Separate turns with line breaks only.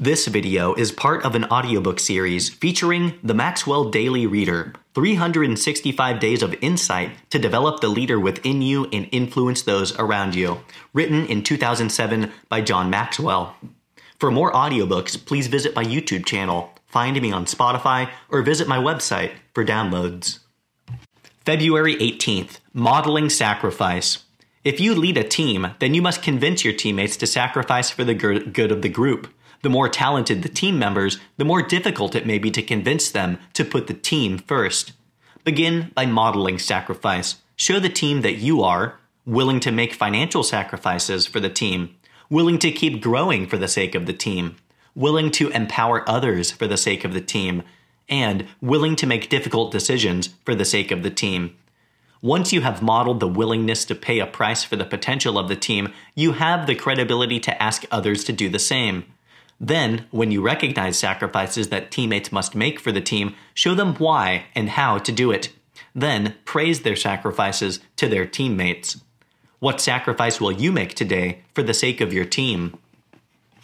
This video is part of an audiobook series featuring the Maxwell Daily Reader 365 Days of Insight to Develop the Leader Within You and Influence Those Around You, written in 2007 by John Maxwell. For more audiobooks, please visit my YouTube channel, find me on Spotify, or visit my website for downloads. February 18th Modeling Sacrifice. If you lead a team, then you must convince your teammates to sacrifice for the good of the group. The more talented the team members, the more difficult it may be to convince them to put the team first. Begin by modeling sacrifice. Show the team that you are willing to make financial sacrifices for the team, willing to keep growing for the sake of the team, willing to empower others for the sake of the team, and willing to make difficult decisions for the sake of the team. Once you have modeled the willingness to pay a price for the potential of the team, you have the credibility to ask others to do the same. Then, when you recognize sacrifices that teammates must make for the team, show them why and how to do it. Then, praise their sacrifices to their teammates. What sacrifice will you make today for the sake of your team?